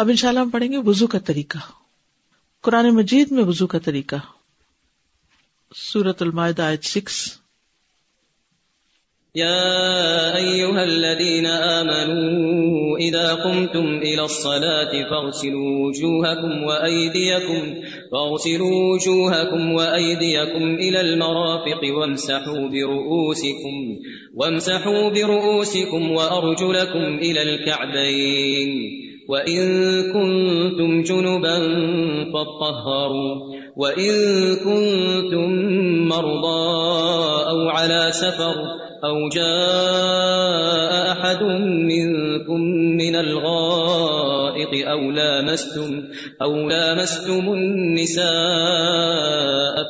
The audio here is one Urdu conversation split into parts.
اب ان شاء اللہ ہم پڑھیں گے وزو کا طریقہ۔ قرآن مجید میں وزو کا طریقہ۔ سورت المائدہ آیت سکس۔ يا أيها الذين آمنوا إذا قمتم إلى الصلاة فاغسلوا وجوهكم وأيديكم فاغسلوا وجوهكم وأيديكم إلى المرافق وامسحوا برؤوسكم وامسحوا برؤوسكم وأرجلكم إلى الكعبين وإن كنتم جنبا فاطهروا وإن كنتم مرضى أو على سفر أو جاء أحد منكم من الغائط أو لامستم, أو لامستم النساء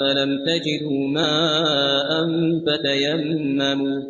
فلم تجدوا ماء فتيمموا,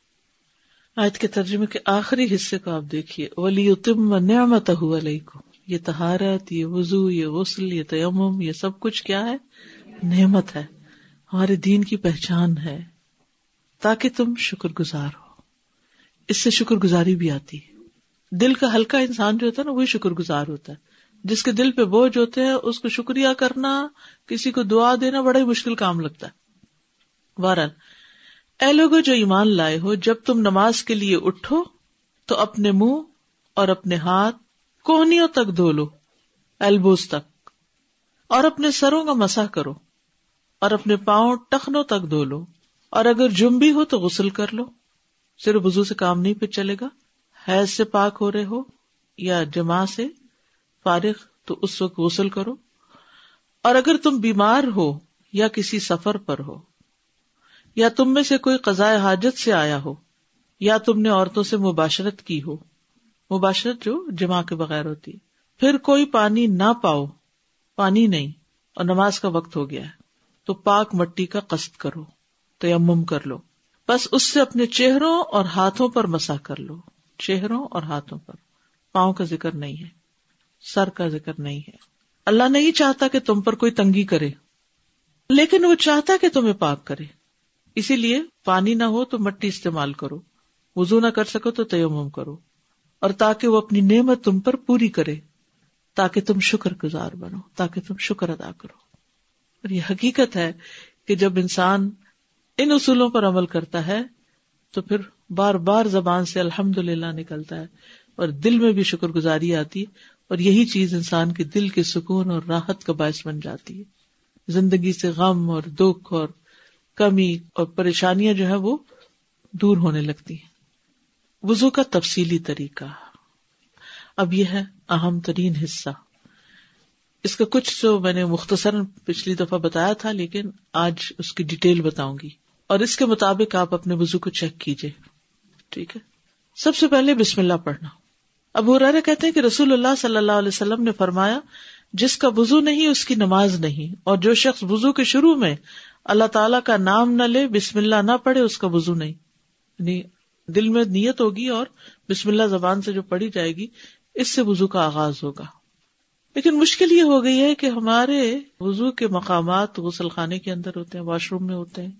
آیت کے ترجمے کے آخری حصے کو آپ دیکھیے۔ ولی ولیتم نعمتہ علیکم یہ طہارت، یہ وضو، یہ غسل، یہ تیمم، یہ سب کچھ کیا ہے؟ نعمت ہے۔ ہمارے دین کی پہچان ہے۔ تاکہ تم شکر گزار ہو۔ اس سے شکر گزاری بھی آتی ہے۔ دل کا ہلکا انسان جو ہوتا ہے نا، وہی شکر گزار ہوتا ہے۔ جس کے دل پہ بوجھ ہوتے ہیں، اس کو شکریہ کرنا، کسی کو دعا دینا بڑا ہی مشکل کام لگتا ہے۔ بہرحال اے لوگوں جو ایمان لائے ہو، جب تم نماز کے لیے اٹھو، تو اپنے منہ اور اپنے ہاتھ کوہنیوں تک دھو لو ایلبوز تک، اور اپنے سروں کا مسا کرو، اور اپنے پاؤں ٹخنوں تک دھو لو، اور اگر جم بھی ہو تو غسل کر لو۔ صرف وزو سے کام نہیں پہ چلے گا۔ حیض سے پاک ہو رہے ہو یا جمع سے فارغ، تو اس وقت غسل کرو۔ اور اگر تم بیمار ہو یا کسی سفر پر ہو یا تم میں سے کوئی قضاء حاجت سے آیا ہو، یا تم نے عورتوں سے مباشرت کی ہو۔ مباشرت جو جمع کے بغیر ہوتی۔ پھر کوئی پانی نہ پاؤ، پانی نہیں، اور نماز کا وقت ہو گیا ہے۔ تو پاک مٹی کا قصد کرو تو کر لو۔ بس اس سے اپنے چہروں اور ہاتھوں پر مسا کر لو۔ چہروں اور ہاتھوں پر۔ پاؤں کا ذکر نہیں ہے، سر کا ذکر نہیں ہے۔ اللہ نہیں چاہتا کہ تم پر کوئی تنگی کرے، لیکن وہ چاہتا کہ تمہیں پاک کرے۔ اسی لیے پانی نہ ہو تو مٹی استعمال کرو۔ وزو نہ کر سکو تو تیمم کرو۔ اور تاکہ وہ اپنی نعمت تم پر پوری کرے۔ تاکہ تم شکر گزار بنو، تاکہ تم شکر ادا کرو۔ اور یہ حقیقت ہے کہ جب انسان ان اصولوں پر عمل کرتا ہے، تو پھر بار بار زبان سے الحمد للہ نکلتا ہے اور دل میں بھی شکر گزاری آتی ہے اور یہی چیز انسان کے دل کے سکون اور راحت کا باعث بن جاتی ہے۔ زندگی سے غم اور دکھ اور کمی اور پریشانیاں جو ہے وہ دور ہونے لگتی ہیں۔ وزو کا تفصیلی طریقہ۔ اب یہ ہے اہم ترین حصہ۔ اس کا کچھ جو میں نے مختصر پچھلی دفعہ بتایا تھا، لیکن آج اس کی ڈیٹیل بتاؤں گی۔ اور اس کے مطابق آپ اپنے وزو کو چیک کیجیے ٹھیک ہے؟ سب سے پہلے بسم اللہ پڑھنا۔ اب ہو رہے کہتے ہیں کہ رسول اللہ صلی اللہ علیہ وسلم نے فرمایا، جس کا وزو نہیں، اس کی نماز نہیں۔ اور جو شخص وزو کے شروع میں اللہ تعالیٰ کا نام نہ لے، بسم اللہ نہ پڑھے، اس کا وزو نہیں۔ یعنی دل میں نیت ہوگی اور بسم اللہ زبان سے جو پڑھی جائے گی، اس سے وزو کا آغاز ہوگا۔ لیکن مشکل یہ ہو گئی ہے کہ ہمارے وضو کے مقامات غسل خانے کے اندر ہوتے ہیں، واش روم میں ہوتے ہیں۔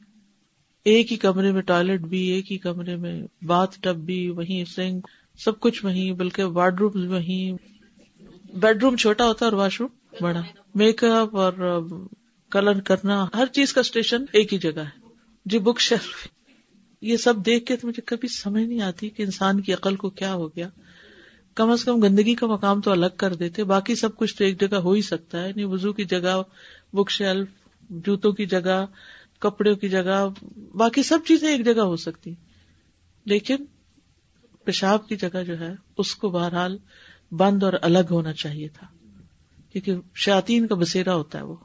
ایک ہی کمرے میں ٹوائلٹ بھی، ایک ہی کمرے میں باتھ ٹب بھی، وہیں سنک سب کچھ وہیں، بلکہ وارڈ روم وہیں۔ بیڈ روم چھوٹا ہوتا ہے اور واش روم بڑا۔ میک اپ اور کلر کرنا، ہر چیز کا اسٹیشن ایک ہی جگہ ہے۔ جی بک شیلف یہ سب دیکھ کے تو مجھے کبھی سمجھ نہیں آتی کہ انسان کی عقل کو کیا ہو گیا۔ کم از کم گندگی کا مقام تو الگ کر دیتے، باقی سب کچھ تو ایک جگہ ہو ہی سکتا ہے۔ یعنی وزو کی جگہ، بک شیلف جوتوں کی جگہ کپڑے کی جگہ، باقی سب چیزیں ایک جگہ ہو سکتی۔ لیکن پیشاب کی جگہ جو ہے، اس کو بہرحال بند اور الگ ہونا چاہیے تھا۔ کیونکہ شاطین کا بسیرا ہوتا ہے وہ۔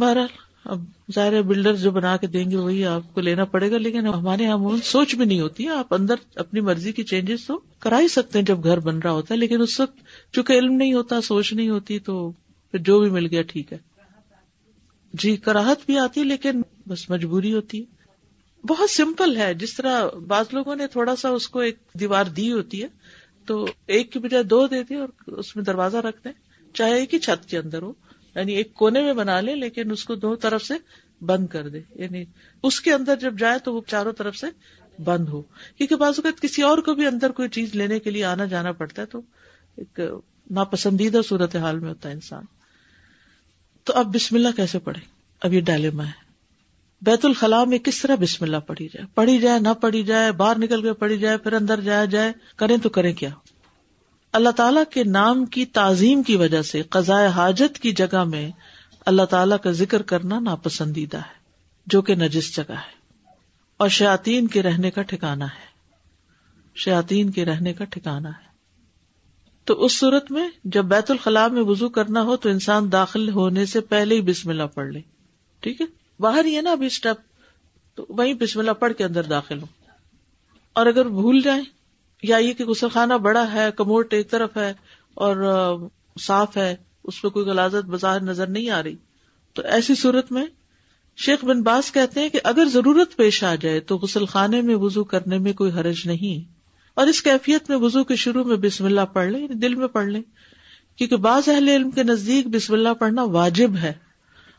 بہرحال، اب ظاہر بلڈر جو بنا کے دیں گے وہی آپ کو لینا پڑے گا، لیکن ہمارے یہاں سوچ بھی نہیں ہوتی ہے۔ آپ اندر اپنی مرضی کی چینجز تو کرا ہی سکتے ہیں جب گھر بن رہا ہوتا ہے، لیکن اس وقت چونکہ علم نہیں ہوتا، سوچ نہیں ہوتی، تو پھر جو بھی مل گیا ٹھیک ہے۔ جی کراہت بھی آتی، لیکن بس مجبوری ہوتی ہے۔ بہت سمپل ہے۔ جس طرح بعض لوگوں نے تھوڑا سا اس کو ایک دیوار دی ہوتی ہے، تو ایک کی بجائے دو دے دیں اور اس میں دروازہ رکھ دیں، چاہے ایک ہی چھت کے اندر ہو۔ یعنی ایک کونے میں بنا لے، لیکن اس کو دو طرف سے بند کر دے۔ یعنی اس کے اندر جب جائے تو وہ چاروں طرف سے بند ہو۔ کیونکہ بعض اوقات کسی اور کو بھی اندر کوئی چیز لینے کے لیے آنا جانا پڑتا ہے، تو ایک ناپسندیدہ صورت حال میں ہوتا ہے انسان۔ تو اب بسم اللہ کیسے پڑھے اب یہ ڈائلما ہے۔ بیت الخلاء میں کس طرح بسم اللہ پڑھی جائے؟ پڑھی جائے، نہ پڑھی جائے، باہر نکل کے پڑھی جائے، پھر اندر جایا جائے، کریں تو کریں کیا؟ اللہ تعالیٰ کے نام کی تعظیم کی وجہ سے قضاء حاجت کی جگہ میں اللہ تعالیٰ کا ذکر کرنا ناپسندیدہ ہے، جو کہ نجس جگہ ہے۔ اور شاطین کے رہنے کا ٹھکانا ہے۔ شاطین کے رہنے کا ٹھکانا ہے۔ تو اس صورت میں جب بیت الخلاء میں وزو کرنا ہو تو انسان داخل ہونے سے پہلے ہی بسم اللہ پڑھ لے۔ ٹھیک ہے؟ باہر ہی ہے نا ابھی اسٹیپ، تو وہیں بسم اللہ پڑھ کے اندر داخل ہو اور اگر بھول جائیں یا یہ کہ غسل خانہ بڑا ہے کموٹ ایک طرف ہے اور صاف ہے، اس پہ کوئی غلازت بظاہر نظر نہیں آ رہی۔ تو ایسی صورت میں شیخ بن باز کہتے ہیں کہ اگر ضرورت پیش آ جائے تو غسل خانے میں وزو کرنے میں کوئی حرج نہیں۔ اور اس کیفیت میں وزو کے شروع میں بسم اللہ پڑھ لیں یعنی دل میں پڑھ لیں۔ کیونکہ بعض اہل علم کے نزدیک بسم اللہ پڑھنا واجب ہے۔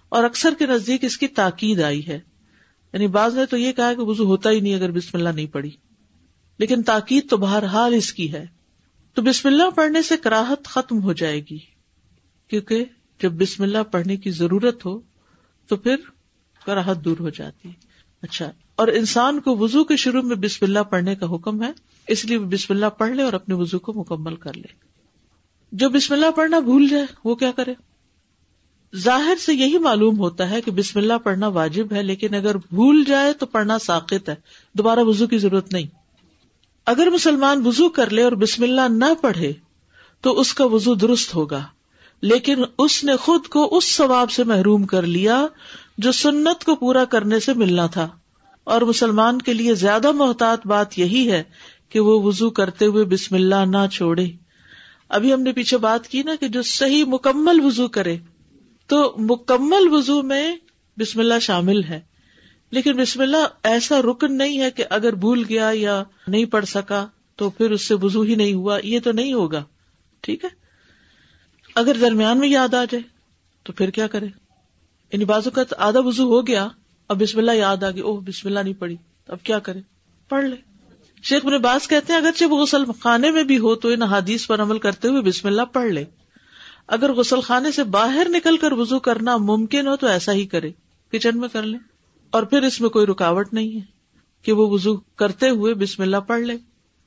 اور اکثر کے نزدیک اس کی تاکید آئی ہے۔ یعنی بعض نے تو یہ کہا کہ وزو ہوتا ہی نہیں اگر بسم اللہ نہیں پڑھی۔ لیکن تاکید تو بہرحال اس کی ہے تو بسم اللہ پڑھنے سے کراہت ختم ہو جائے گی۔ کیونکہ جب بسم اللہ پڑھنے کی ضرورت ہو تو پھر کراہت دور ہو جاتی۔ اچھا اور انسان کو وزو کے شروع میں بسم اللہ پڑھنے کا حکم ہے، اس لیے بسم اللہ پڑھ لے اور اپنے وزو کو مکمل کر لے۔ جو بسم اللہ پڑھنا بھول جائے، وہ کیا کرے؟ ظاہر سے یہی معلوم ہوتا ہے کہ بسم اللہ پڑھنا واجب ہے، لیکن اگر بھول جائے تو پڑھنا ساقت ہے۔ دوبارہ وزو کی ضرورت نہیں۔ اگر مسلمان وزو کر لے اور بسم اللہ نہ پڑھے، تو اس کا وزو درست ہوگا۔ لیکن اس نے خود کو اس ثواب سے محروم کر لیا جو سنت کو پورا کرنے سے ملنا تھا۔ اور مسلمان کے لیے زیادہ محتاط بات یہی ہے کہ وہ وزو کرتے ہوئے بسم اللہ نہ چھوڑے۔ ابھی ہم نے پیچھے بات کی نا کہ جو صحیح مکمل وزو کرے، تو مکمل وزو میں بسم اللہ شامل ہے۔ لیکن بسم اللہ، ایسا رکن نہیں ہے کہ اگر بھول گیا یا نہیں پڑھ سکا تو پھر اس سے وزو ہی نہیں ہوا، یہ تو نہیں ہوگا، ٹھیک ہے؟ اگر درمیان میں یاد آ جائے تو پھر کیا کرے؟ یعنی بازو کا آدھا وزو ہو گیا، اب بسم اللہ یاد آ گئی اوہ، بسم اللہ نہیں پڑھی، اب کیا کرے؟ پڑھ لے۔ شیخ اپنے باز کہتے ہیں اگرچہ وہ غسل خانے میں بھی ہو تو ان حادیث پر عمل کرتے ہوئے بسم اللہ پڑھ لے۔ اگر غسل خانے سے باہر نکل کر وزو کرنا ممکن ہو تو ایسا ہی کرے، کچن میں کر لے۔ اور پھر اس میں کوئی رکاوٹ نہیں ہے کہ وہ وزو کرتے ہوئے بسم اللہ پڑھ لے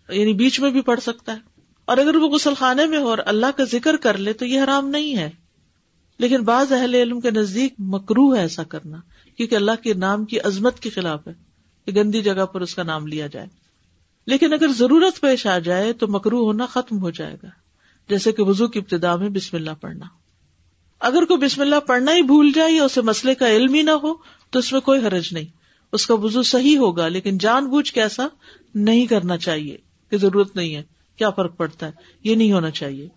یعنی بیچ میں بھی پڑھ سکتا ہے۔ اور اگر وہ غسل خانے میں ہو اور اللہ کا ذکر کر لے تو یہ حرام نہیں ہے۔ لیکن بعض اہل علم کے نزدیک مکرو ہے ایسا کرنا، کیونکہ اللہ کے نام کی عظمت کے خلاف ہے کہ گندی جگہ پر اس کا نام لیا جائے۔ لیکن اگر ضرورت پیش آ جائے تو مکرو ہونا ختم ہو جائے گا، جیسے کہ وزو کی ابتدا میں بسم اللہ پڑھنا۔ اگر کوئی بسم اللہ پڑھنا ہی بھول جائے یا اسے مسئلے کا علم ہی نہ ہو، تو اس میں کوئی حرج نہیں۔ اس کا وزو صحیح ہوگا، لیکن جان بوجھ کے ایسا نہیں کرنا چاہیے کہ ضرورت نہیں ہے۔ کیا فرق پڑتا ہے؟ یہ نہیں ہونا چاہیے۔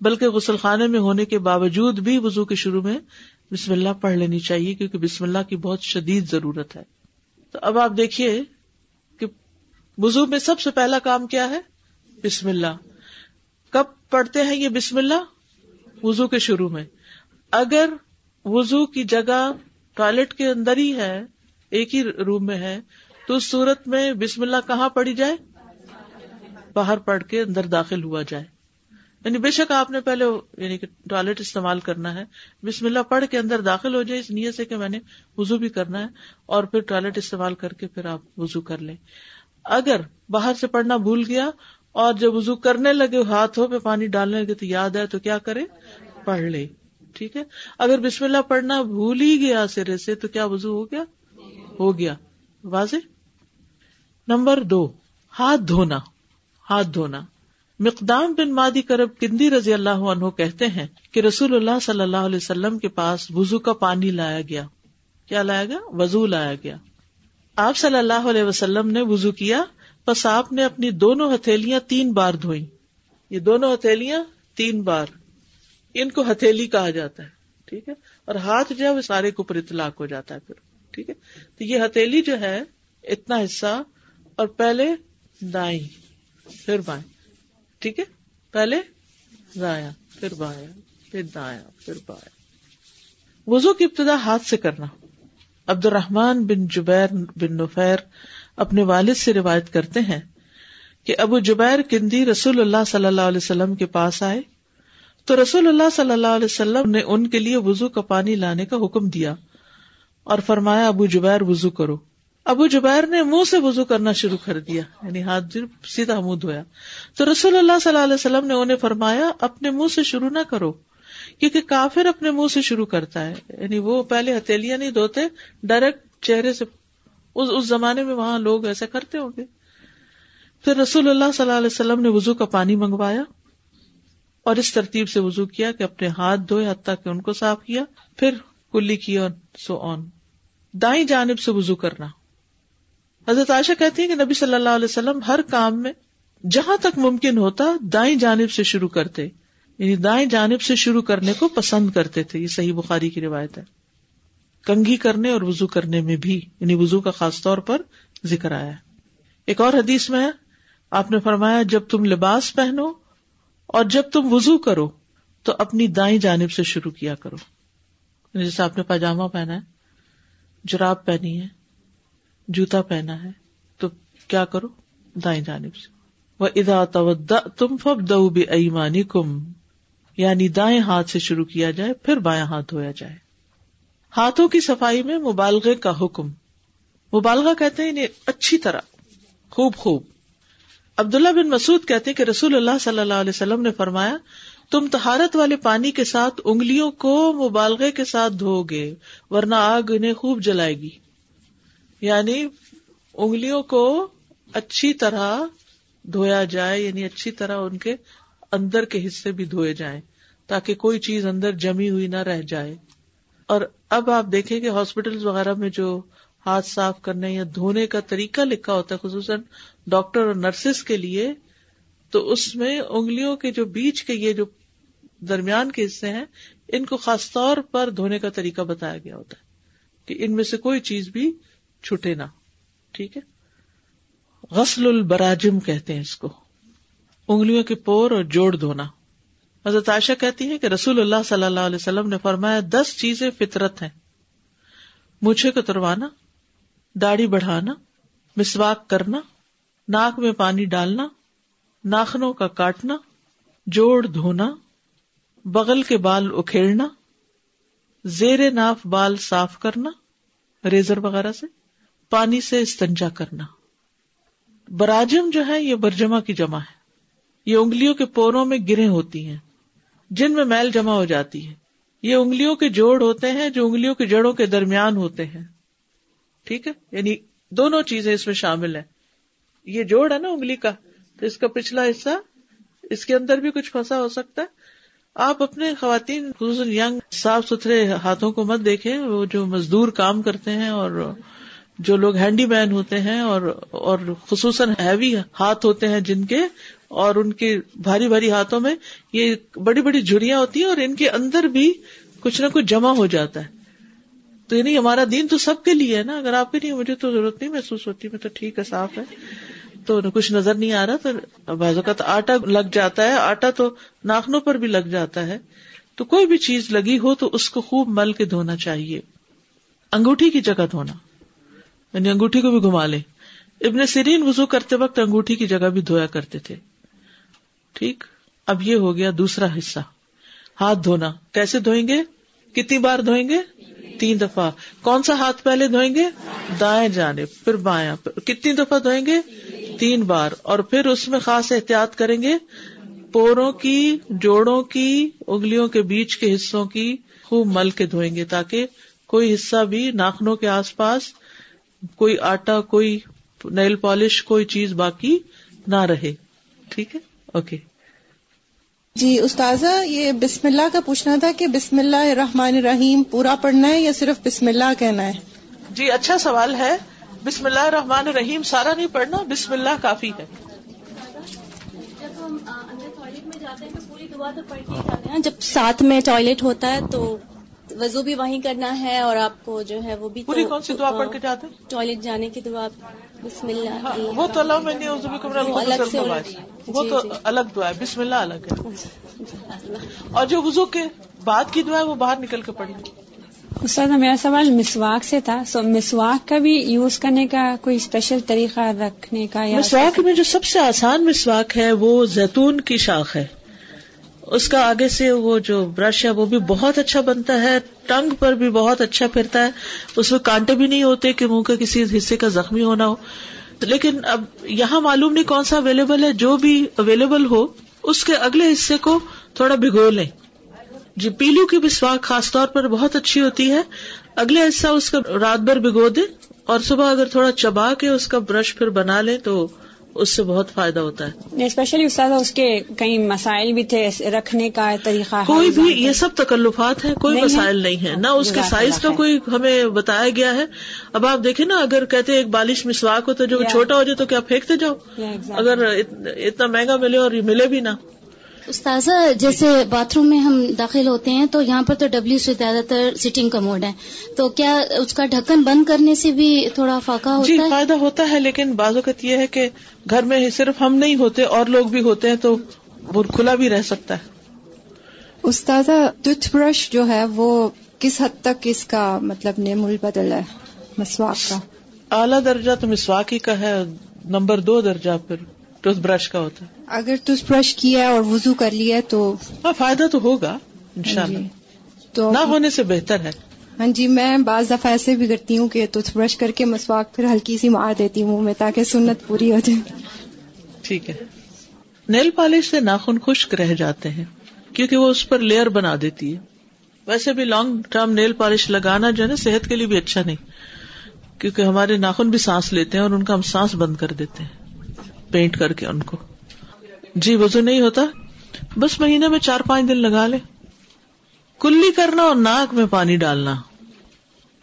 بلکہ غسل خانے میں ہونے کے باوجود بھی وزو کے شروع میں بسم اللہ پڑھ لینی چاہیے، کیونکہ بسم اللہ کی بہت شدید ضرورت ہے۔ تو اب آپ دیکھیے کہ وزو میں سب سے پہلا کام کیا ہے؟ بسم اللہ۔ کب پڑھتے ہیں یہ بسم اللہ؟ وزو کے شروع میں۔ اگر وزو کی جگہ ٹوائلٹ کے اندر ہی ہے، ایک ہی روم میں ہے، تو اس صورت میں بسم اللہ کہاں پڑھی جائے؟ باہر پڑھ کے اندر داخل ہوا جائے۔ یعنی بے شک آپ نے پہلے یعنی کہ ٹوائلٹ استعمال کرنا ہے۔ بسم اللہ پڑھ کے اندر داخل ہو جائے، اس نیت سے کہ میں نے وزو بھی کرنا ہے اور پھر ٹوائلٹ استعمال کر کے پھر آپ وزو کر لیں۔ اگر باہر سے پڑھنا بھول گیا اور جب وزو کرنے لگے، ہاتھوں پہ پانی ڈالنے لگے تو یاد ہے تو کیا کرے پڑھ لے ٹھیک ہے؟ اگر بسم اللہ پڑھنا بھول ہی گیا سرے سے تو کیا وزو ہو گیا؟ ہو گیا۔ واضح؟ نمبر دو، ہاتھ دھونا۔ ہاتھ دھونا۔ مقدام بن مادی کرب کندی رضی اللہ عنہ کہتے ہیں کہ رسول اللہ صلی اللہ علیہ وسلم کے پاس وزو کا پانی لایا گیا۔ کیا لایا گیا؟ وزو لایا گیا۔ آپ صلی اللہ علیہ وسلم نے وزو کیا بس آپ نے اپنی دونوں ہتھیلیاں تین بار دھوئی یہ دونوں ہتھیلیاں تین بار۔ ان کو ہتھیلی کہا جاتا ہے، ٹھیک ہے؟ اور ہاتھ جو ہے وہ سارے کے اوپر اطلاق ہو جاتا ہے پھر، ٹھیک ہے؟ تو یہ ہتھیلی جو ہے، اتنا حصہ، اور پہلے دائیں، پھر بائیں، ٹھیک ہے؟ پہلے دایا پھر بایا پھر دایا پھر بایا وزو کی ابتدا ہاتھ سے کرنا۔ عبد الرحمان بن جبیر بن نفیر اپنے والد سے روایت کرتے ہیں کہ ابو جبیر کندی رسول اللہ صلی اللہ علیہ وسلم کے پاس آئے۔ تو رسول اللہ صلی اللہ علیہ وسلم نے ان کے لیے وزو کا پانی لانے کا حکم دیا اور فرمایا، ابو جبیر وزو کرو۔ ابو جبیر نے منہ سے وزو کرنا شروع کر دیا یعنی ہاتھ سیدھا منہ دھویا۔ تو رسول اللہ صلی اللہ علیہ وسلم نے انہیں فرمایا، اپنے منہ سے شروع نہ کرو، کیونکہ کافر اپنے منہ سے شروع کرتا ہے۔ یعنی وہ پہلے ہتھیلیاں نہیں دھوتے، ڈائریکٹ چہرے سے اس اس زمانے میں وہاں لوگ ایسا کرتے ہوں گے۔ پھر رسول اللہ صلی اللہ علیہ وسلم نے وزو کا پانی منگوایا۔ اور اس ترتیب سے وزو کیا کہ اپنے ہاتھ دھوئے حتیٰ کہ ان کو صاف کیا، پھر کلی کیا سو آن۔ دائیں جانب سے وزو کرنا۔ حضرت عائشہ کہتی ہے کہ نبی صلی اللہ علیہ وسلم ہر کام میں جہاں تک ممکن ہوتا دائیں جانب سے شروع کرتے۔ یعنی دائیں جانب سے شروع کرنے کو پسند کرتے تھے۔ یہ صحیح بخاری کی روایت ہے۔ کنگھی کرنے اور وزو کرنے میں بھی یعنی وزو کا خاص طور پر ذکر آیا ایک اور حدیث میں آپ نے فرمایا، جب تم لباس پہنو اور جب تم وزو کرو تو اپنی دائیں جانب سے شروع کیا کرو۔ یعنی جیسے آپ نے پاجامہ پہنا ہے، جراب پہنی ہے، جوتا پہنا ہے، تو کیا کرو؟ دائیں جانب سے۔ وہ ادا تم فب دو ایمانی کم یعنی دائیں ہاتھ سے شروع کیا جائے، پھر بایاں ہاتھ دھویا جائے۔ ہاتھوں کی صفائی میں مبالغے کا حکم۔ مبالغہ کہتے ہیں اچھی طرح، خوب خوب۔ عبداللہ بن مسعود کہتے ہیں کہ رسول اللہ صلی اللہ علیہ وسلم نے فرمایا، تم تہارت والے پانی کے ساتھ انگلیوں کو مبالغے کے ساتھ دھو گے ورنہ آگ انہیں خوب جلائے گی۔ یعنی انگلیوں کو اچھی طرح دھویا جائے یعنی اچھی طرح ان کے اندر کے حصے بھی دھوئے جائیں، تاکہ کوئی چیز اندر جمی ہوئی نہ رہ جائے۔ اور اب آپ دیکھیں کہ ہاسپٹل وغیرہ میں جو ہاتھ صاف کرنے یا دھونے کا طریقہ لکھا ہوتا ہے، خصوصاً ڈاکٹر اور نرسز کے لیے، تو اس میں انگلیوں کے جو بیچ کے یہ جو درمیان کے حصے ہیں، ان کو خاص طور پر دھونے کا طریقہ بتایا گیا ہوتا ہے کہ ان میں سے کوئی چیز بھی چھٹے نہ ٹھیک ہے؟ غسل البراجم کہتے ہیں اس کو۔ انگلیوں کے پور اور جوڑ دھونا۔ حضرت عائشہ کہتی ہے کہ رسول اللہ صلی اللہ علیہ وسلم نے فرمایا، دس چیزیں فطرت ہیں، مجھے کتروانا داڑھی بڑھانا، مسواک کرنا، ناک میں پانی ڈالنا، ناخنوں کا کاٹنا، جوڑ دھونا، بغل کے بال اکھیڑنا، زیر ناف بال صاف کرنا، ریزر وغیرہ سے، پانی سے استنجا کرنا۔ براجم جو ہے، یہ برجما کی جمع ہے۔ یہ انگلیوں کے پوروں میں گرے ہوتی ہیں، جن میں میل جمع ہو جاتی ہے۔ یہ انگلیوں کے جوڑ ہوتے ہیں جو انگلیوں کے جڑوں کے درمیان ہوتے ہیں۔ ٹھیک ہے؟ یعنی دونوں چیزیں اس میں شامل ہیں۔ یہ جوڑ ہے نا انگلی کا، تو اس کا پچھلا حصہ، اس کے اندر بھی کچھ پھنسا ہو سکتا ہے۔ آپ اپنے خواتین، خصوصاً ینگ، صاف ستھرے ہاتھوں کو مت دیکھیں۔ وہ جو مزدور کام کرتے ہیں اور جو لوگ ہینڈی مین ہوتے ہیں اور اور خصوصاً ہیوی ہاتھ ہوتے ہیں جن کے، اور ان کے بھاری بھاری ہاتھوں میں یہ بڑی بڑی جھڑیاں ہوتی ہیں اور ان کے اندر بھی کچھ نہ کچھ جمع ہو جاتا ہے۔ تو یعنی ہمارا دین تو سب کے لیے ہے نا۔ اگر آپ کے لیے مجھے تو ضرورت نہیں محسوس ہوتی، میں تو ٹھیک ہے، صاف ہے۔ تو کچھ نظر نہیں آ رہا تو بعض اوقات آٹا لگ جاتا ہے۔ آٹا تو ناخنوں پر بھی لگ جاتا ہے۔ تو کوئی بھی چیز لگی ہو تو اس کو خوب مل کے دھونا چاہیے۔ انگوٹھی کی جگہ دھونا۔ یعنی انگوٹھی کو بھی گھما لے ابن سرین وزو کرتے وقت انگوٹھی کی جگہ بھی دھویا کرتے تھے۔ ٹھیک؟ اب یہ ہو گیا دوسرا حصہ۔ ہاتھ دھونا۔ کیسے دھوئیں گے؟ کتنی بار دھوئیں گے؟ تین دفعہ۔ کون سا ہاتھ پہلے دھوئیں گے؟ دائیں جانے پھر بایاں۔ کتنی دفعہ دھوئیں گے؟ تین بار۔ اور پھر اس میں خاص احتیاط کریں گے، پوروں کی، جوڑوں کی، انگلیوں کے بیچ کے حصوں کی خوب مل کے دھوئیں گے تاکہ کوئی حصہ بھی ناخنوں کے آس پاس، کوئی آٹا، کوئی نیل پالش، کوئی چیز باقی نہ رہے۔ ٹھیک ہے؟ اوکے۔ جی استاذہ یہ بسم اللہ کا پوچھنا تھا کہ بسم اللہ الرحمن الرحیم پورا پڑھنا ہے یا صرف بسم اللہ کہنا ہے؟ جی اچھا سوال ہے۔ بسم اللہ الرحمن الرحیم سارا نہیں پڑھنا بسم اللہ کافی ہے۔ جب ہم اندر ٹوائلٹ میں جاتے ہیں تو پوری دعا تو پڑھ کے جاتے ہیں۔ جب ساتھ میں ٹوائلٹ ہوتا ہے تو وضو بھی وہیں کرنا ہے اور آپ کو جو ہے وہ بھی پوری کون سی دعا پڑھ کے جاتے ہیں؟ ٹوائلٹ جانے کی دعا بسم اللہ ہاں، وہ تو اللہ میں وہ الگ سے وہ جی، تو جی۔ الگ دعا ہے۔ بسم اللہ الگ ہے۔ اور جو وضو کے بعد کی دعا ہے وہ باہر نکل کے پڑھی۔ استاد میرا سوال مسواک سے تھا۔ سو مسواک کا بھی یوز کرنے کا کوئی اسپیشل طریقہ رکھنے کا یا مسواک میں جو سب سے آسان مسواک ہے وہ زیتون کی شاخ ہے۔ اس کا آگے سے وہ جو برش ہے وہ بھی بہت اچھا بنتا ہے، ٹنگ پر بھی بہت اچھا پھرتا ہے۔ اس میں کانٹے بھی نہیں ہوتے کہ منہ کے کسی حصے کا زخمی ہونا ہو۔ لیکن اب یہاں معلوم نہیں کون سا اویلیبل ہے، جو بھی اویلیبل ہو، اس کے اگلے حصے کو تھوڑا بھگو لیں۔ جی پیلو کی مسواک خاص طور پر بہت اچھی ہوتی ہے۔ اگلے حصہ اس کا رات بھر بھگو دیں اور صبح اگر تھوڑا چبا کے اس کا برش پھر بنا لیں تو اس سے بہت فائدہ ہوتا ہے اسپیشلی استاد اس کے کئی مسائل بھی تھے رکھنے کا طریقہ کوئی بھی یہ سب تکلفات ہیں کوئی؟ مسائل نہیں ہے نہ اس کے سائز کا۔ کوئی ہمیں بتایا گیا ہے اب آپ دیکھیں نا اگر کہتے ایک بالش مسواک ہو تو جو. چھوٹا ہو جائے تو کیا پھینکتے جاؤ. اگر ات- اتنا مہنگا ملے اور ملے بھی نہ استاذہ جیسے باتھ روم میں ہم داخل ہوتے ہیں تو یہاں پر تو ڈبلو سے زیادہ تر سٹنگ کا موڈ ہے۔ تو کیا اس کا ڈھکن بند کرنے سے بھی تھوڑا فاقہ جی ہوتا ہے؟ فائدہ ہوتا ہے لیکن بعض اوقات یہ ہے کہ گھر میں صرف ہم نہیں ہوتے اور لوگ بھی ہوتے ہیں تو وہ کھلا بھی رہ سکتا ہے۔ استاذہ ٹوتھ برش جو ہے وہ کس حد تک اس کا مطلب نیم البدل ہے؟ مسواک کا۔ اعلیٰ درجہ تو مسواک ہی کا ہے نمبر دو درجہ پھر ٹوتھ برش کا ہوتا ہے۔ اگر ٹوتھ برش کیا ہے اور وضو کر لیا تو ہاں فائدہ تو ہوگا انشاءاللہ جی تو نہ ہونے سے بہتر ہے۔ ہاں جی میں بعض دفعہ ایسے بھی کرتی ہوں کہ ٹوتھ برش کر کے مسواک پھر ہلکی سی مار دیتی ہوں میں تاکہ سنت پوری ہو جائے۔ ٹھیک ہے۔ نیل پالش سے ناخن خشک رہ جاتے ہیں کیونکہ وہ اس پر لیئر بنا دیتی ہے۔ ویسے بھی لانگ ٹرم نیل پالش لگانا جو ہے نا صحت کے لیے بھی اچھا نہیں کیونکہ ہمارے ناخن بھی سانس لیتے ہیں اور ان کا ہم سانس بند کر دیتے ہیں پینٹ کر کے ان کو۔ جی وضو نہیں ہوتا؟ بس مہینے میں چار پانچ دن لگا لے۔ کلی کرنا اور ناک میں پانی ڈالنا۔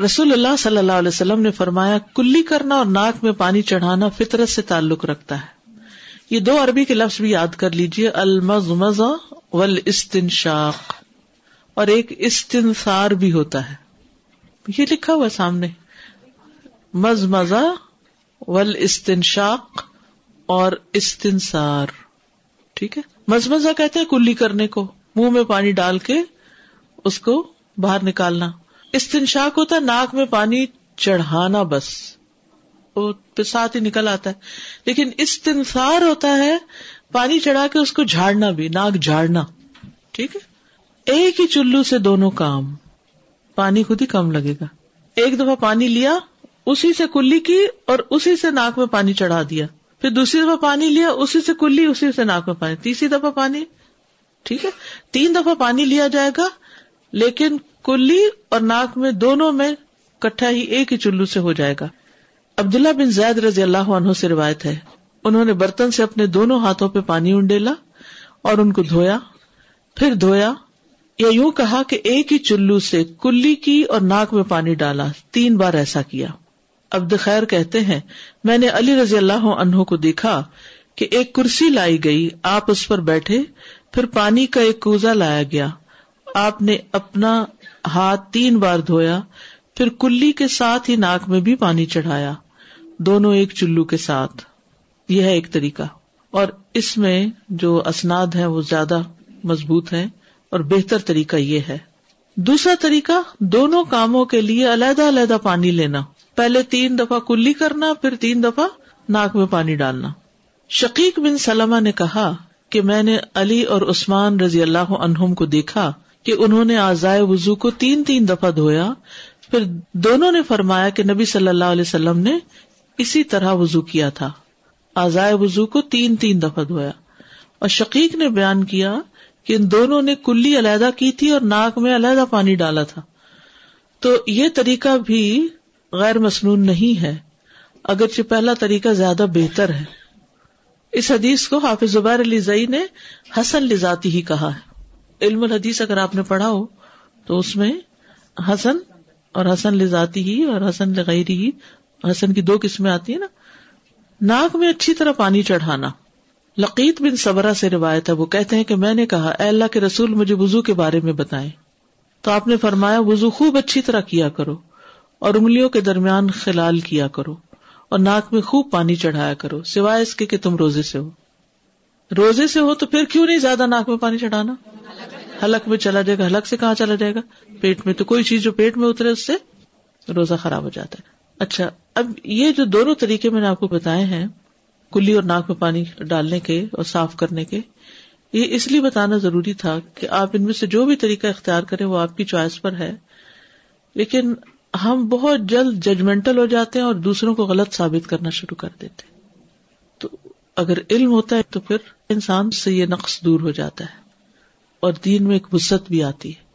رسول اللہ صلی اللہ علیہ وسلم نے فرمایا، کلی کرنا اور ناک میں پانی چڑھانا فطرت سے تعلق رکھتا ہے۔ یہ دو عربی کے لفظ بھی یاد کر لیجیے المزمزہ ول استنشاق اور ایک استنثار بھی ہوتا ہے۔ یہ لکھا ہوا ہے سامنے۔ مزمزہ ول استنشاق اور استنسار ٹھیک ہے؟ مزمزہ کہتے ہیں کلی کرنے کو، منہ میں پانی ڈال کے اس کو باہر نکالنا۔ استنشاق ہوتا ہے ناک میں پانی چڑھانا بس۔ وہ ساتھ ہی نکل آتا ہے۔ لیکن استنسار ہوتا ہے پانی چڑھا کے اس کو جھاڑنا بھی، ناک جھاڑنا۔ ٹھیک ہے؟ ایک ہی چلو سے دونوں کام۔ پانی خود ہی کم لگے گا۔ ایک دفعہ پانی لیا، اسی سے کلی کی اور اسی سے ناک میں پانی چڑھا دیا۔ پھر دوسری دفعہ پانی لیا، اسی سے کلی، اسی سے ناک میں پانی۔ تیسری دفعہ پانی، ٹھیک ہے؟ تین دفعہ پانی لیا جائے گا، لیکن کلی اور ناک میں دونوں میں کٹھا ہی ایک ہی چلو سے ہو جائے گا۔ عبداللہ بن زید رضی اللہ عنہ سے روایت ہے۔ انہوں نے برتن سے اپنے دونوں ہاتھوں پہ پانی انڈیلا اور ان کو دھویا۔ پھر دھویا، یا یوں کہا کہ ایک ہی چلو سے کلی کی اور ناک میں پانی ڈالا۔ تین بار ایسا کیا۔ عبد خیر کہتے ہیں، میں نے علی رضی اللہ عنہ کو دیکھا کہ ایک کرسی لائی گئی، آپ اس پر بیٹھے، پھر پانی کا ایک کوزا لایا گیا۔ آپ نے اپنا ہاتھ تین بار دھویا، پھر کلی کے ساتھ ہی ناک میں بھی پانی چڑھایا، دونوں ایک چلو کے ساتھ۔ یہ ہے ایک طریقہ۔ اور اس میں جو اسناد ہے وہ زیادہ مضبوط ہے اور بہتر طریقہ یہ ہے۔ دوسرا طریقہ، دونوں کاموں کے لیے علیحدہ علیحدہ پانی لینا۔ پہلے تین دفعہ کلی کرنا، پھر تین دفعہ ناک میں پانی ڈالنا۔ شقیق بن سلمہ نے کہا کہ میں نے علی اور عثمان رضی اللہ عنہم کو دیکھا کہ انہوں نے آزائے وضو کو تین تین دفعہ دھویا۔ پھر دونوں نے فرمایا کہ نبی صلی اللہ علیہ وسلم نے اسی طرح وضو کیا تھا۔ آزائے وضو کو تین تین دفعہ دھویا۔ اور شقیق نے بیان کیا کہ ان دونوں نے کلی علیحدہ کی تھی اور ناک میں علیحدہ پانی ڈالا تھا۔ تو یہ طریقہ بھی غیر مصنون نہیں ہے، اگرچہ پہلا طریقہ زیادہ بہتر ہے۔ اس حدیث کو حافظ زبیر علی زئی نے حسن لذاتی ہی کہا ہے۔ علم الحدیث اگر آپ نے پڑھا ہو، تو اس میں حسن اور حسن لذاتی ہی اور حسن لغیری ہی، حسن کی دو قسمیں آتی ہیں نا۔ ناک میں اچھی طرح پانی چڑھانا۔ لقیت بن صبرا سے روایت ہے، وہ کہتے ہیں کہ میں نے کہا، اے اللہ کے رسول مجھے وضو کے بارے میں بتائیں۔ تو آپ نے فرمایا، وضو خوب اچھی طرح کیا کرو۔ اور انگلیوں کے درمیان خلال کیا کرو اور ناک میں خوب پانی چڑھایا کرو، سوائے اس کے کہ تم روزے سے ہو۔ روزے سے ہو تو پھر کیوں نہیں زیادہ ناک میں پانی چڑھانا؟ حلق میں چلا جائے گا، حلق سے کہاں چلا جائے گا؟ پیٹ میں تو کوئی چیز جو پیٹ میں اترے اس سے روزہ خراب ہو جاتا ہے۔ اچھا اب یہ جو دونوں طریقے میں نے آپ کو بتائے ہیں، کلی اور ناک میں پانی ڈالنے کے اور صاف کرنے کے، یہ اس لیے بتانا ضروری تھا کہ آپ ان میں سے جو بھی طریقہ اختیار کریں وہ آپ کی چوائس پر ہے۔ لیکن ہم بہت جلد ججمنٹل ہو جاتے ہیں اور دوسروں کو غلط ثابت کرنا شروع کر دیتے تو اگر علم ہوتا ہے تو پھر انسان سے یہ نقص دور ہو جاتا ہے اور دین میں ایک وسط بھی آتی ہے۔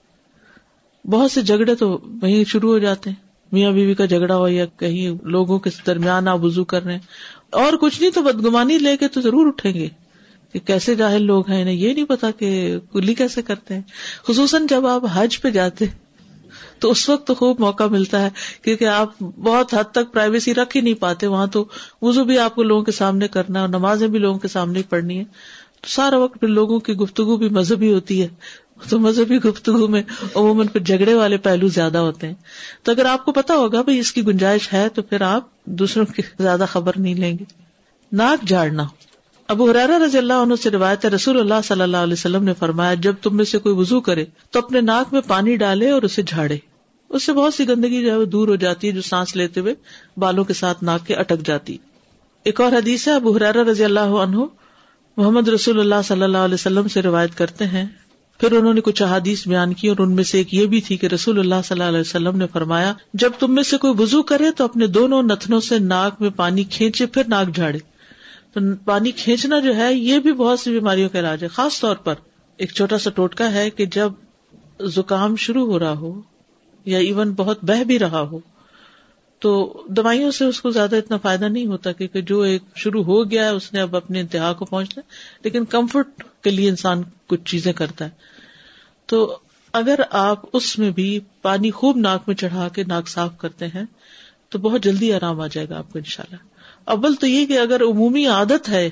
بہت سے جھگڑے تو وہیں شروع ہو جاتے ہیں۔ میاں بیوی کا جھگڑا ہو یا کہیں لوگوں کے درمیان آپ وضو کر رہے ہیں اور کچھ نہیں تو بدگمانی لے کے تو ضرور اٹھیں گے کہ کیسے جاہل لوگ ہیں، انہیں یہ نہیں پتا کہ کلی کیسے کرتے ہیں۔ خصوصاً جب آپ حج پہ جاتے تو اس وقت تو خوب موقع ملتا ہے، کیونکہ آپ بہت حد تک پرائیویسی رکھ ہی نہیں پاتے، وہاں تو وزو بھی آپ کو لوگوں کے سامنے کرنا ہے اور نمازیں بھی لوگوں کے سامنے پڑھنی ہے تو سارا وقت پھر لوگوں کی گفتگو بھی مذہبی ہوتی ہے۔ تو مذہبی گفتگو میں عموماً پھر جھگڑے والے پہلو زیادہ ہوتے ہیں۔ تو اگر آپ کو پتا ہوگا بھائی اس کی گنجائش ہے تو پھر آپ دوسروں کی زیادہ خبر نہیں لیں گے۔ ناک جھاڑنا۔ ابو حرارا رضی اللہ عنہ سے روایت ہے، رسول اللہ صلی اللہ علیہ وسلم نے فرمایا، جب تم میں سے کوئی وضو کرے تو اپنے ناک میں پانی ڈالے اور اسے جھاڑے۔ اس سے بہت سی گندگی جو ہے وہ دور ہو جاتی ہے، جو سانس لیتے ہوئے بالوں کے ساتھ ناک کے اٹک جاتی۔ ایک اور حدیث ہے، ابو حرارا رضی اللہ عنہ محمد رسول اللہ صلی اللہ علیہ وسلم سے روایت کرتے ہیں۔ پھر انہوں نے کچھ احادیث بیان کی اور ان میں سے ایک یہ بھی تھی کہ رسول اللہ صلی اللہ علیہ وسلم نے فرمایا، جب تم میں سے کوئی وضو کرے تو اپنے دونوں نتنوں سے ناک میں پانی کھینچے، پھر ناک جھاڑے۔ تو پانی کھینچنا جو ہے، یہ بھی بہت سی بیماریوں کا علاج ہے۔ خاص طور پر ایک چھوٹا سا ٹوٹکا ہے کہ جب زکام شروع ہو رہا ہو یا ایون بہت بہ بھی رہا ہو، تو دوائیوں سے اس کو زیادہ اتنا فائدہ نہیں ہوتا کیونکہ جو ایک شروع ہو گیا ہے، اس نے اب اپنے انتہا کو پہنچنا لیکن کمفرٹ کے لیے انسان کچھ چیزیں کرتا ہے۔ تو اگر آپ اس میں بھی پانی خوب ناک میں چڑھا کے ناک صاف کرتے ہیں، تو بہت جلدی آرام آ جائے گا آپ کو ان شاء اللہ اول تو یہ کہ اگر عمومی عادت ہے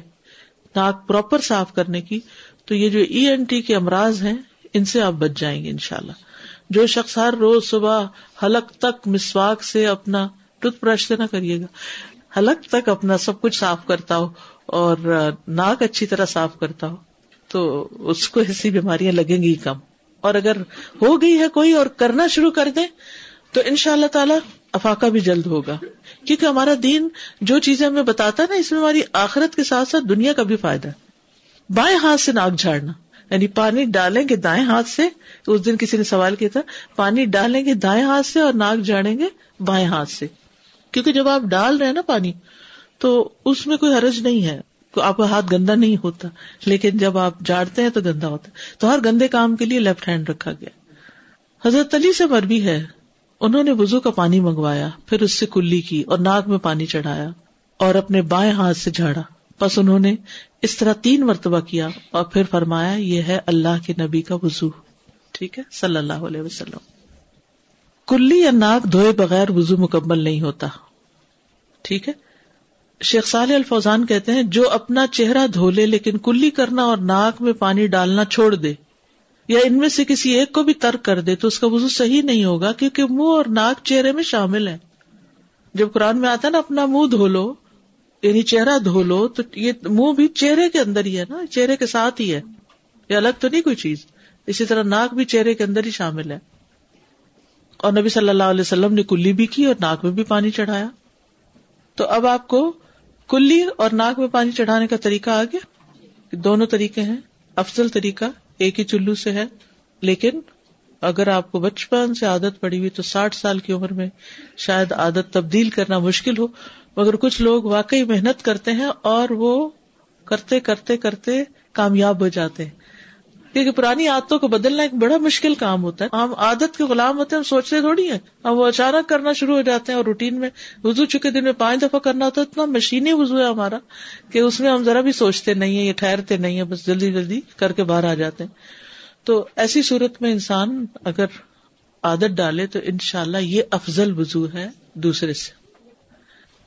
ناک پراپر صاف کرنے کی، تو یہ جو ای این ٹی کے امراض ہیں، ان سے آپ بچ جائیں گے ان شاء اللہ جو شخص ہر روز صبح حلق تک مسواک سے اپنا ٹوتھ برش سے نہ کریے گا، حلق تک اپنا سب کچھ صاف کرتا ہو اور ناک اچھی طرح صاف کرتا ہو، تو اس کو ایسی بیماریاں لگیں گی کم۔ اور اگر ہو گئی ہے کوئی اور کرنا شروع کر دیں، تو ان شاء اللہ تعالی افاقہ بھی جلد ہوگا۔ کیونکہ ہمارا دین جو چیزیں ہمیں بتاتا نا، اس میں ہماری آخرت کے ساتھ ساتھ دنیا کا بھی فائدہ بائیں ہاتھ سے ناک جھاڑنا یعنی پانی ڈالیں گے دائیں ہاتھ سے، اس دن کسی نے سوال کیا تھا، پانی ڈالیں گے دائیں ہاتھ سے اور ناک جھاڑیں گے بائیں ہاتھ سے۔ کیونکہ جب آپ ڈال رہے ہیں نا پانی، تو اس میں کوئی حرج نہیں ہے۔ آپ کا ہاتھ گندا نہیں ہوتا، لیکن جب آپ جاڑتے ہیں تو گندا ہوتا ہے۔ تو ہر گندے کام کے لیے لیفٹ ہینڈ رکھا گیا۔ حضرت علی سے مربی ہے۔ انہوں نے وزو کا پانی منگوایا، پھر اس سے کلی کی اور ناک میں پانی چڑھایا اور اپنے بائیں ہاتھ سے جھاڑا۔ بس انہوں نے اس طرح تین مرتبہ کیا اور پھر فرمایا، یہ ہے اللہ کے نبی کا وزو ٹھیک ہے؟ صلی اللہ علیہ وسلم۔ کلی یا ناک دھوئے بغیر وزو مکمل نہیں ہوتا۔ ٹھیک ہے؟ شیخ صالح الفوزان کہتے ہیں، جو اپنا چہرہ دھو لے لیکن کلی کرنا اور ناک میں پانی ڈالنا چھوڑ دے یا ان میں سے کسی ایک کو بھی ترک کر دے تو اس کا وضو صحیح نہیں ہوگا کیونکہ منہ اور ناک چہرے میں شامل ہے جب قرآن میں آتا ہے نا، اپنا منہ دھو لو یعنی چہرہ دھو لو، تو یہ منہ بھی چہرے کے اندر ہی ہے نا، چہرے کے ساتھ ہی ہے۔ یہ الگ تو نہیں کوئی چیز۔ اسی طرح ناک بھی چہرے کے اندر ہی شامل ہے۔ اور نبی صلی اللہ علیہ وسلم نے کلی بھی کی اور ناک میں بھی پانی چڑھایا۔ تو اب آپ کو کلی اور ناک میں پانی چڑھانے کا طریقہ آ گیا دونوں طریقے ہیں، افضل طریقہ ایک ہی چلو سے ہے۔ لیکن اگر آپ کو بچپن سے عادت پڑی ہوئی تو ساٹھ سال کی عمر میں شاید عادت تبدیل کرنا مشکل ہو۔ مگر کچھ لوگ واقعی محنت کرتے ہیں اور وہ کرتے کرتے کرتے کامیاب ہو جاتے ہیں۔ کیونکہ پرانی عادتوں کو بدلنا ایک بڑا مشکل کام ہوتا ہے۔ ہم عادت کے غلام ہوتے ہیں، ہم سوچتے تھوڑی ہیں۔ ہم وہ اچانک کرنا شروع ہو جاتے ہیں اور روٹین میں وزو چکے دن میں پانچ دفعہ کرنا ہوتا ہے، اتنا مشینی وزو ہے ہمارا کہ اس میں ہم ذرا بھی سوچتے نہیں ہے یہ ٹھہرتے نہیں ہے بس جلدی جلدی کر کے باہر آ جاتے ہیں۔ تو ایسی صورت میں انسان اگر عادت ڈالے تو ان شاء اللہ یہ افضل وزو ہے دوسرے سے۔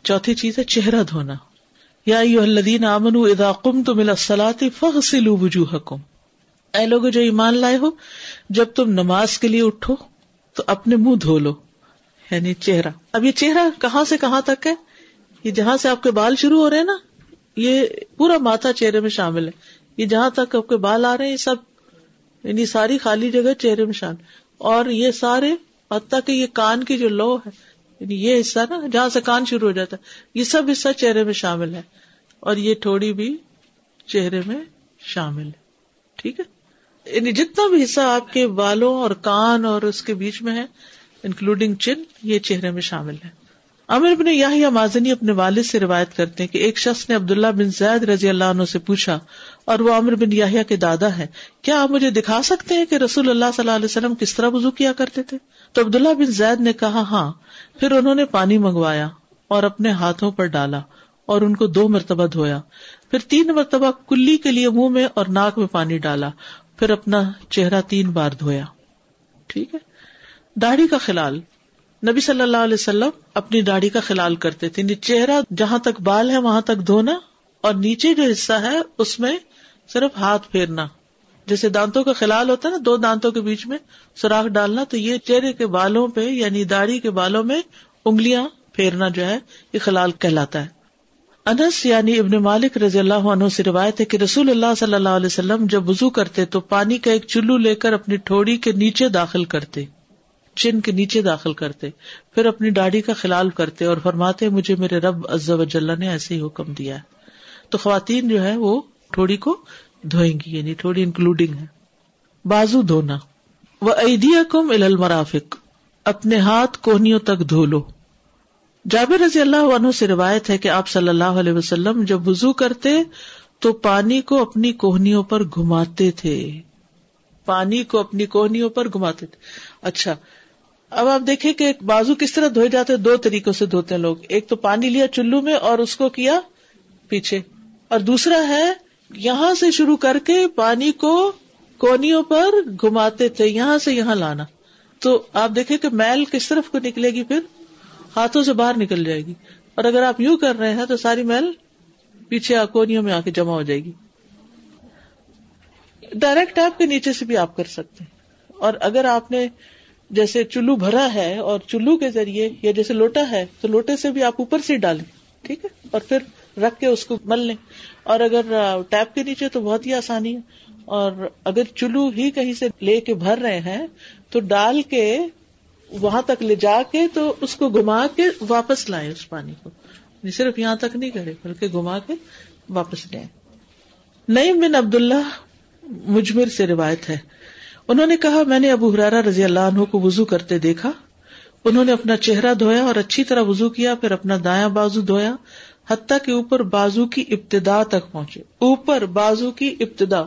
چوتھی چیز ہے چہرہ دھونا۔ یا الدین امن ادا کم تو ملا سلاتی فخ سلو وجوہ اے لوگ جو ایمان لائے ہو، جب تم نماز کے لیے اٹھو تو اپنے منہ دھو لو یعنی چہرہ۔ اب یہ چہرہ کہاں سے کہاں تک ہے؟ یہ جہاں سے آپ کے بال شروع ہو رہے ہیں نا، یہ پورا ماتھا چہرے میں شامل ہے۔ یہ جہاں تک آپ کے بال آ رہے ہیں، یہ سب یعنی ساری خالی جگہ چہرے میں شامل۔ اور یہ سارے، حتیٰ کہ یہ کان کی جو لو ہے یعنی یہ حصہ نا، جہاں سے کان شروع ہو جاتا ہے، یہ سب حصہ چہرے میں شامل ہے۔ اور یہ تھوڑی بھی چہرے میں شامل ہے۔ ٹھیک ہے؟ یعنی جتنا بھی حصہ آپ کے بالوں اور کان اور اس کے بیچ میں ہے انکلوڈنگ چن یہ چہرے میں شامل ہے۔ امر بن یا مازنی اپنے والد سے روایت کرتے ہیں کہ ایک شخص نے عبداللہ بن زید رضی اللہ عنہ سے پوچھا، اور وہ امر بن یا کے دادا ہے کیا آپ مجھے دکھا سکتے ہیں کہ رسول اللہ صلی اللہ علیہ وسلم کس طرح وزو کیا کرتے تھے؟ تو عبداللہ بن زید نے کہا ہاں۔ پھر انہوں نے پانی منگوایا اور اپنے ہاتھوں پر ڈالا اور ان کو دو مرتبہ دھویا۔ پھر تین مرتبہ کلی کے لیے منہ میں اور ناک میں پانی ڈالا پھر اپنا چہرہ تین بار دھویا۔ ٹھیک ہے؟ داڑھی کا خلال۔ نبی صلی اللہ علیہ وسلم اپنی داڑھی کا خلال کرتے تھے۔ یعنی چہرہ جہاں تک بال ہے وہاں تک دھونا اور نیچے جو حصہ ہے اس میں صرف ہاتھ پھیرنا۔ جیسے دانتوں کا خلال ہوتا ہے نا، دو دانتوں کے بیچ میں سوراخ ڈالنا، تو یہ چہرے کے بالوں پہ یعنی داڑھی کے بالوں میں انگلیاں پھیرنا جو ہے، یہ خلال کہلاتا ہے۔ انس یعنی ابن مالک رضی اللہ عنہ سے روایت ہے کہ رسول اللہ صلی اللہ علیہ وسلم جب وزو کرتے تو پانی کا ایک چلو لے کر اپنی ٹھوڑی کے نیچے داخل کرتے، چن کے نیچے داخل کرتے، پھر اپنی ڈاڑی کا خلال کرتے اور فرماتے، مجھے میرے رب وجل نے ایسے ہی حکم دیا ہے۔ تو خواتین جو ہے وہ ٹھوڑی کو دھوئیں گی یعنی تھوڑی انکلوڈنگ ہے۔ بازو دھونا۔ وہ ایدیا کم المرافک اپنے ہاتھ کوہنیوں تک دھو لو۔ جابر رضی اللہ عنہ سے روایت ہے کہ آپ صلی اللہ علیہ وسلم جب وزو کرتے تو پانی کو اپنی کوہنیوں پر گھماتے تھے۔ پانی کو اپنی کوہنیوں پر گھماتے تھے۔ اچھا اب آپ دیکھیں کہ بازو کس طرح دھوئے جاتے دو طریقوں سے دھوتے ہیں لوگ۔ ایک تو پانی لیا چلو میں اور اس کو کیا پیچھے۔ اور دوسرا ہے، یہاں سے شروع کر کے پانی کو کونیوں پر گھماتے تھے، یہاں سے یہاں لانا۔ تو آپ دیکھیں کہ میل کس طرف کو نکلے گی پھر؟ ہاتھوں سے باہر نکل جائے گی۔ اور اگر آپ یوں کر رہے ہیں تو ساری میل پیچھے کونیوں میں آ کے جمع ہو جائے گی۔ ڈائریکٹ آپ کے نیچے سے بھی آپ کر سکتے ہیں۔ اور اگر آپ نے جیسے چلو بھرا ہے اور چلو کے ذریعے یا جیسے لوٹا ہے تو لوٹے سے بھی آپ اوپر سے ڈالیں۔ ٹھیک ہے؟ اور پھر رکھ کے اس کو مل لیں۔ اور اگر ٹیپ کے نیچے تو بہت ہی آسانی ہے۔ اور اگر چلو ہی کہیں سے لے کے بھر رہے ہیں تو ڈال کے وہاں تک لے جا کے تو اس کو گھما کے واپس لائیں اس پانی کو۔ صرف یہاں تک نہیں کرے، بلکہ گھما کے واپس لائیں۔ نئی بن عبد اللہ مجمر سے روایت ہے۔ انہوں نے کہا، میں نے ابو حرارا رضی اللہ عنہ کو وزو کرتے دیکھا۔ انہوں نے اپنا چہرہ دھویا اور اچھی طرح وزو کیا، پھر اپنا دایاں بازو دھویا، حتیٰ کے اوپر بازو کی ابتدا تک پہنچے۔ اوپر بازو کی ابتدا۔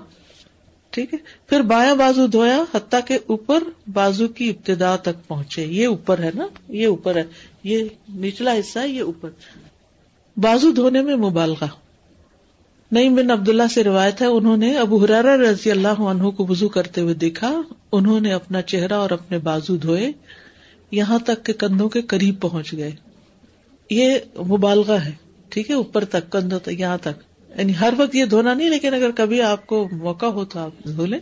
ٹھیک ہے۔ پھر بایاں بازو دھویا حتیٰ کے اوپر بازو کی ابتدا تک پہنچے۔ یہ اوپر ہے نا؟ یہ اوپر ہے۔ یہ نچلا حصہ ہے، یہ اوپر۔ بازو دھونے میں مبالغہ۔ نئی بن عبداللہ سے روایت ہے، انہوں نے ابو حرارا رضی اللہ عنہ کو وزو کرتے ہوئے دیکھا۔ انہوں نے اپنا چہرہ اور اپنے بازو دھوئے۔ یہاں تک کہ کندھوں کے قریب پہنچ گئے۔ یہ مبالغہ ہے۔ ٹھیک ہے، اوپر تک، کندھوں تک، یہاں تک۔ یعنی ہر وقت یہ دھونا نہیں، لیکن اگر کبھی آپ کو موقع ہو تو آپ دھو لیں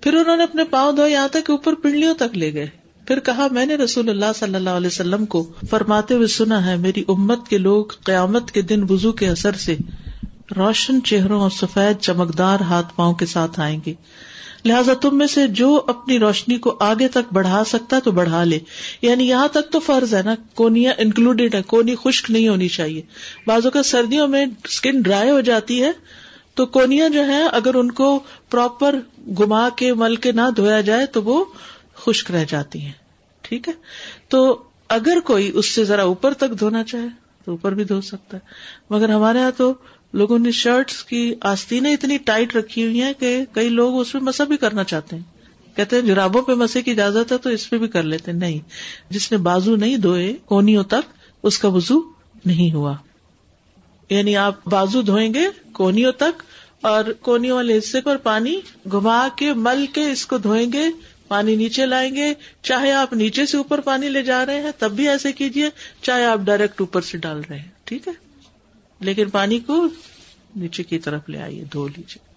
پھر انہوں نے اپنے پاؤں دھوئے، یہاں تک اوپر پنڈلیوں تک لے گئے۔ پھر کہا، میں نے رسول اللہ صلی اللہ علیہ وسلم کو فرماتے ہوئے سنا ہے، میری امت کے لوگ قیامت کے دن وزو کے اثر سے روشن چہروں اور سفید چمکدار ہاتھ پاؤں کے ساتھ آئیں گے۔ لہٰذا تم میں سے جو اپنی روشنی کو آگے تک بڑھا سکتا تو بڑھا لے۔ یعنی یہاں تک تو فرض ہے نا کونیا انکلوڈیڈ ہے کونی خشک نہیں ہونی چاہیے۔ بازو کا سردیوں میں اسکن ڈرائی ہو جاتی ہے، تو کونیا جو ہے اگر ان کو پراپر گما کے، مل کے نہ دھویا جائے تو وہ خشک رہ جاتی ہیں۔ ٹھیک ہے؟ تو اگر کوئی اس سے ذرا اوپر تک دھونا چاہے تو اوپر بھی دھو سکتا ہے۔ مگر ہمارے یہاں تو لوگوں نے شرٹس کی آستینیں اتنی ٹائٹ رکھی ہوئی ہیں کہ کئی لوگ اس پہ مسا بھی کرنا چاہتے ہیں۔ کہتے ہیں جرابوں پہ مسے کی اجازت ہے تو اس پہ بھی کر لیتے نہیں، جس نے بازو نہیں دھوئے کونیوں تک، اس کا وزو نہیں ہوا۔ یعنی آپ بازو دھوئیں گے کونیوں تک اور کونیوں والے حصے پر پانی گھما کے، مل کے اس کو دھوئیں گے، پانی نیچے لائیں گے۔ چاہے آپ نیچے سے اوپر پانی لے جا رہے ہیں، تب بھی ایسے کیجیے چاہے آپ ڈائریکٹ اوپر سے ڈال رہے ہیں۔ ٹھیک ہے؟ لیکن پانی کو نیچے کی طرف لے آئیے دھو لیجیے